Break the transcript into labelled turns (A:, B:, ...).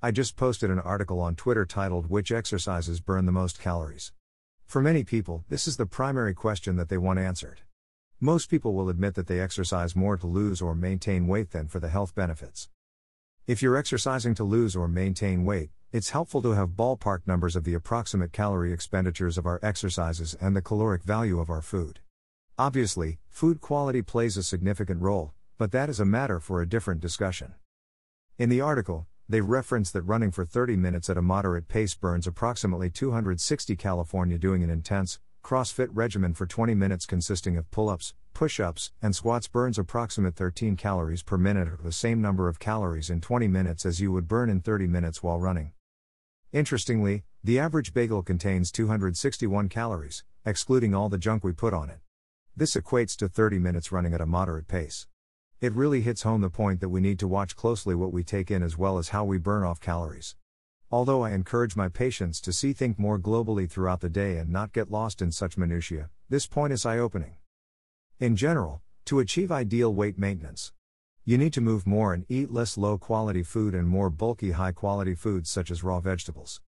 A: I just posted an article on Twitter titled Which Exercises Burn the Most Calories? For many people, this is the primary question that they want answered. Most people will admit that they exercise more to lose or maintain weight than for the health benefits. If you're exercising to lose or maintain weight, it's helpful to have ballpark numbers of the approximate calorie expenditures of our exercises and the caloric value of our food. Obviously, food quality plays a significant role, but that is a matter for a different discussion. In the article, they reference that running for 30 minutes at a moderate pace burns approximately 260 California doing an intense, CrossFit regimen for 20 minutes consisting of pull ups, push ups, and squats burns approximate 13 calories per minute or the same number of calories in 20 minutes as you would burn in 30 minutes while running. Interestingly, the average bagel contains 261 calories, excluding all the junk we put on it. This equates to 30 minutes running at a moderate pace. It really hits home the point that we need to watch closely what we take in as well as how we burn off calories. Although I encourage my patients to see think more globally throughout the day and not get lost in such minutiae, this point is eye-opening. In general, to achieve ideal weight maintenance, you need to move more and eat less low quality food and more bulky high quality foods such as raw vegetables.